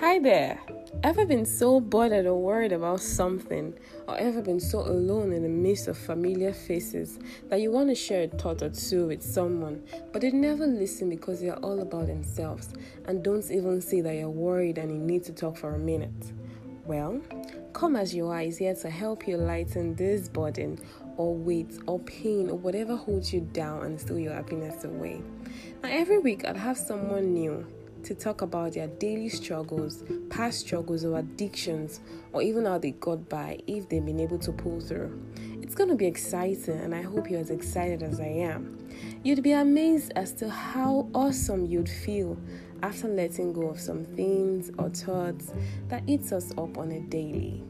Hi there. Ever been so bothered or worried about something, or ever been so alone in the midst of familiar faces that you want to share a thought or two with someone, but they never listen because they're all about themselves and don't even see that you're worried and you need to talk for a minute? Well, Come as you are is here to help you lighten this burden or weight or pain or whatever holds you down and steal your happiness away. Now, every week I'd have someone new to talk about their daily struggles, past struggles, or addictions, or even how they got by if they've been able to pull through. It's going to be exciting, and I hope you're as excited as I am. You'd be amazed as to how awesome you'd feel after letting go of some things or thoughts that eats us up on a daily.